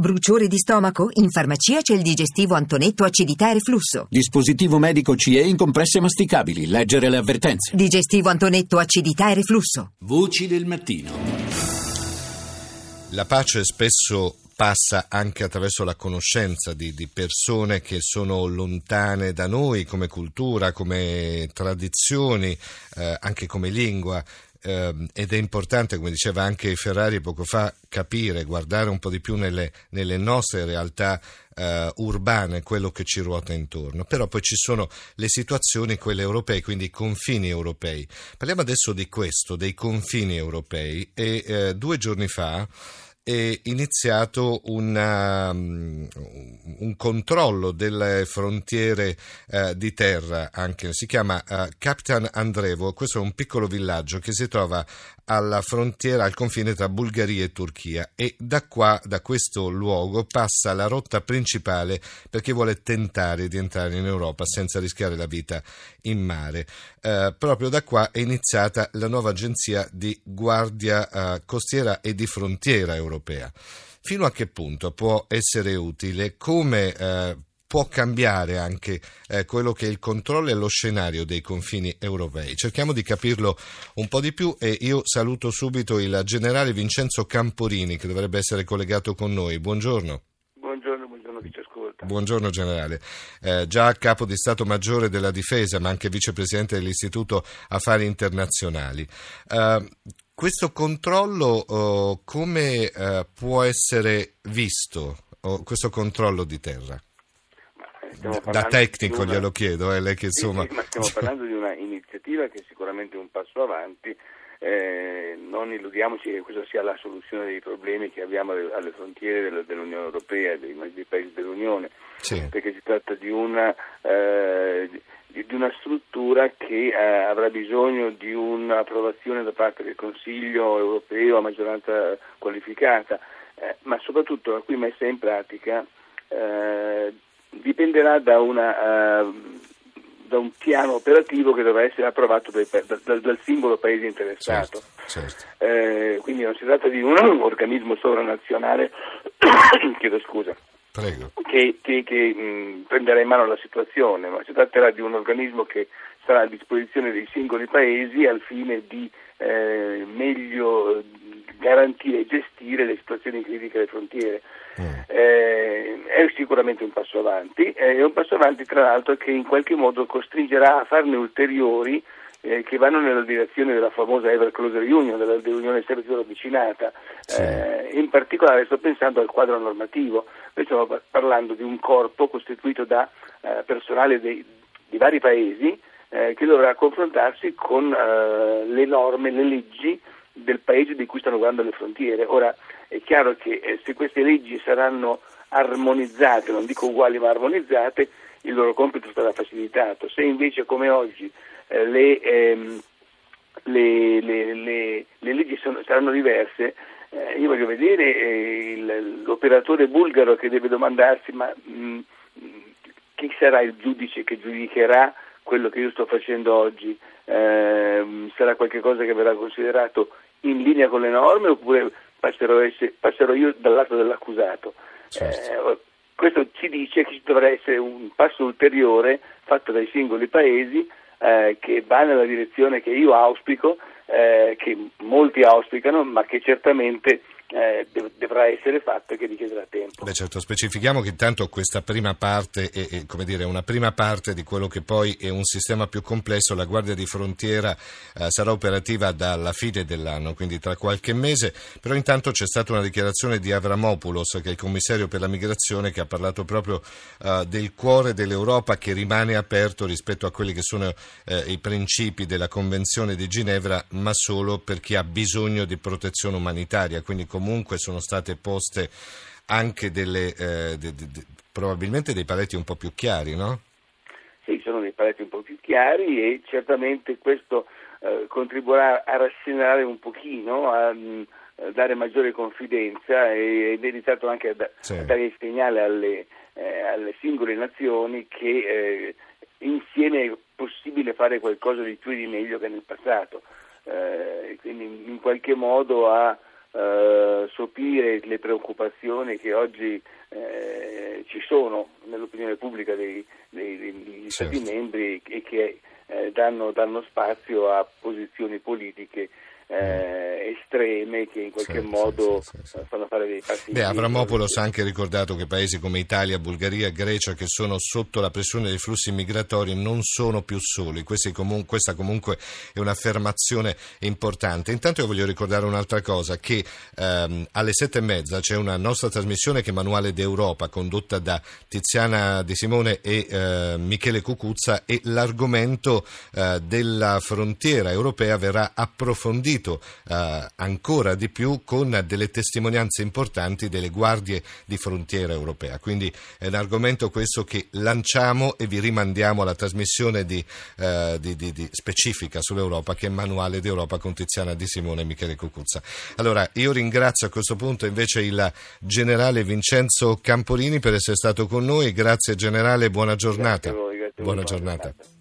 Bruciore di stomaco? In farmacia c'è il digestivo Antonetto acidità e reflusso. Dispositivo medico CE in compresse masticabili. Leggere le avvertenze. Digestivo Antonetto acidità e reflusso. Voci del mattino. La pace spesso passa anche attraverso la conoscenza di, di, persone che sono lontane da noi come cultura, come tradizioni, eh, anche come lingua ed è importante, come diceva anche Ferrari poco fa, capire, guardare un po' di più nelle, nelle nostre realtà eh, urbane, quello che ci ruota intorno. Però poi ci sono le situazioni, quelle europee, quindi i confini europei. Parliamo adesso di questo, dei confini europei e eh, due giorni fa è iniziato una, um, un controllo delle frontiere uh, di terra, anche, si chiama uh, Capitan Andrevo, questo è un piccolo villaggio che si trova alla frontiera, al confine tra Bulgaria e Turchia e da qua, da questo luogo, passa la rotta principale per chi vuole tentare di entrare in Europa senza rischiare la vita in mare. Eh, proprio da qua è iniziata la nuova agenzia di guardia eh, costiera e di frontiera europea. Fino a che punto può essere utile? Come eh, può cambiare anche eh, quello che è il controllo e lo scenario dei confini europei. Cerchiamo di capirlo un po' di più e io saluto subito il generale Vincenzo Camporini che dovrebbe essere collegato con noi. Buongiorno. Buongiorno, buongiorno chi ci ascolta. Buongiorno generale. Eh, già capo di Stato Maggiore della Difesa ma anche vicepresidente dell'Istituto Affari Internazionali. Eh, questo controllo oh, come eh, può essere visto, oh, questo controllo di terra? da tecnico una... glielo chiedo, eh, lei che insomma... Sì, sì, ma stiamo parlando di una iniziativa che è sicuramente un passo avanti, eh, non illudiamoci che questa sia la soluzione dei problemi che abbiamo alle frontiere dell'Unione Europea dei, dei, paesi dell'Unione, sì. perché si tratta di una, eh, di una struttura che eh, avrà bisogno di un'approvazione da parte del Consiglio europeo a maggioranza qualificata, eh, ma soprattutto la cui messa in pratica eh, dipenderà da, una, uh, da, un piano operativo che dovrà essere approvato dai, dal, dal, singolo paese interessato. Certo, certo. Eh, quindi non si tratta di un, un organismo sovranazionale chiedo scusa, che, che, che mh, prenderà in mano la situazione, ma si tratterà di un organismo che sarà a disposizione dei singoli paesi al fine di eh, meglio garantire e gestire le situazioni critiche alle frontiere. Mm. Eh, è sicuramente un passo avanti, eh, è un passo avanti tra l'altro che in qualche modo costringerà a farne ulteriori eh, che vanno nella direzione della famosa Ever Closer Union, della, dell'Unione sempre più ravvicinata. Sì. Eh, in particolare sto pensando al quadro normativo, noi stiamo parlando di un corpo costituito da eh, personale dei, di vari paesi eh, che dovrà confrontarsi con le norme, le leggi del paese di cui stanno guardando le frontiere. Ora è chiaro che eh, se queste leggi saranno armonizzate, non dico uguali ma armonizzate, il loro compito sarà facilitato. Se invece come oggi eh, le, ehm, le, le, le, leggi sono, saranno diverse, eh, io voglio vedere eh, il, l'operatore bulgaro che deve domandarsi ma mh, mm, chi sarà il giudice che giudicherà quello che io sto facendo oggi? Eh, sarà qualcosa che verrà considerato in linea con le norme oppure passerò, essere, passerò io dal lato dell'accusato. Certo. Eh, questo ci dice che ci dovrà essere un passo ulteriore fatto dai singoli paesi eh, che va nella direzione che io auspico, eh, che molti auspicano, ma che certamente eh, dovrà essere fatto e che richiederà tempo. Beh certo, specifichiamo che intanto questa prima parte è, è dire, una prima parte di quello che poi è un sistema più complesso, la Guardia di Frontiera eh, sarà operativa dalla fine dell'anno, quindi tra qualche mese, però intanto c'è stata una dichiarazione di Avramopoulos, che è il commissario per la migrazione, che ha parlato proprio eh, del cuore dell'Europa che rimane aperto rispetto a quelli che sono eh, i principi della Convenzione di Ginevra, ma solo per chi ha bisogno di protezione umanitaria, quindi comunque sono state poste anche delle, eh, de, de, de, probabilmente dei paletti un po' più chiari, no? Sì, sono dei paletti un po' più chiari e certamente questo eh, contribuirà a rasserenare un pochino, a, mm, a, dare maggiore confidenza ed è iniziato anche a, da, sì. a dare il segnale alle, eh, alle, singole nazioni che eh, insieme è possibile fare qualcosa di più e di meglio che nel passato. Eh, quindi in qualche modo a sopire le preoccupazioni che oggi eh, ci sono nell'opinione pubblica dei, dei, degli certo. Stati membri e che eh, danno, danno, spazio a posizioni politiche eh, estreme che in qualche sì, modo sì, sì, fanno fare dei passi. Beh, Avramopoulos ha anche ricordato che paesi come Italia, Bulgaria Grecia che sono sotto la pressione dei flussi migratori non sono più soli. Comun- questa comunque è un'affermazione importante. Intanto io voglio ricordare un'altra cosa, che ehm, alle sette e mezza c'è una nostra trasmissione che è Manuale d'Europa condotta da Tiziana Di Simone e eh, Michele Cucuzza e l'argomento eh, della frontiera europea verrà approfondito seguito eh, ancora di più con delle testimonianze importanti delle guardie di frontiera europea. Quindi è un argomento questo che lanciamo e vi rimandiamo alla trasmissione di, eh, di, di, di specifica sull'Europa che è Manuale d'Europa con Tiziana Di Simone e Michele Cucuzza. Allora, io ringrazio a questo punto invece il generale Vincenzo Campolini per essere stato con noi. Grazie generale, buona giornata. Grazie voi, grazie buona giornata. giornata.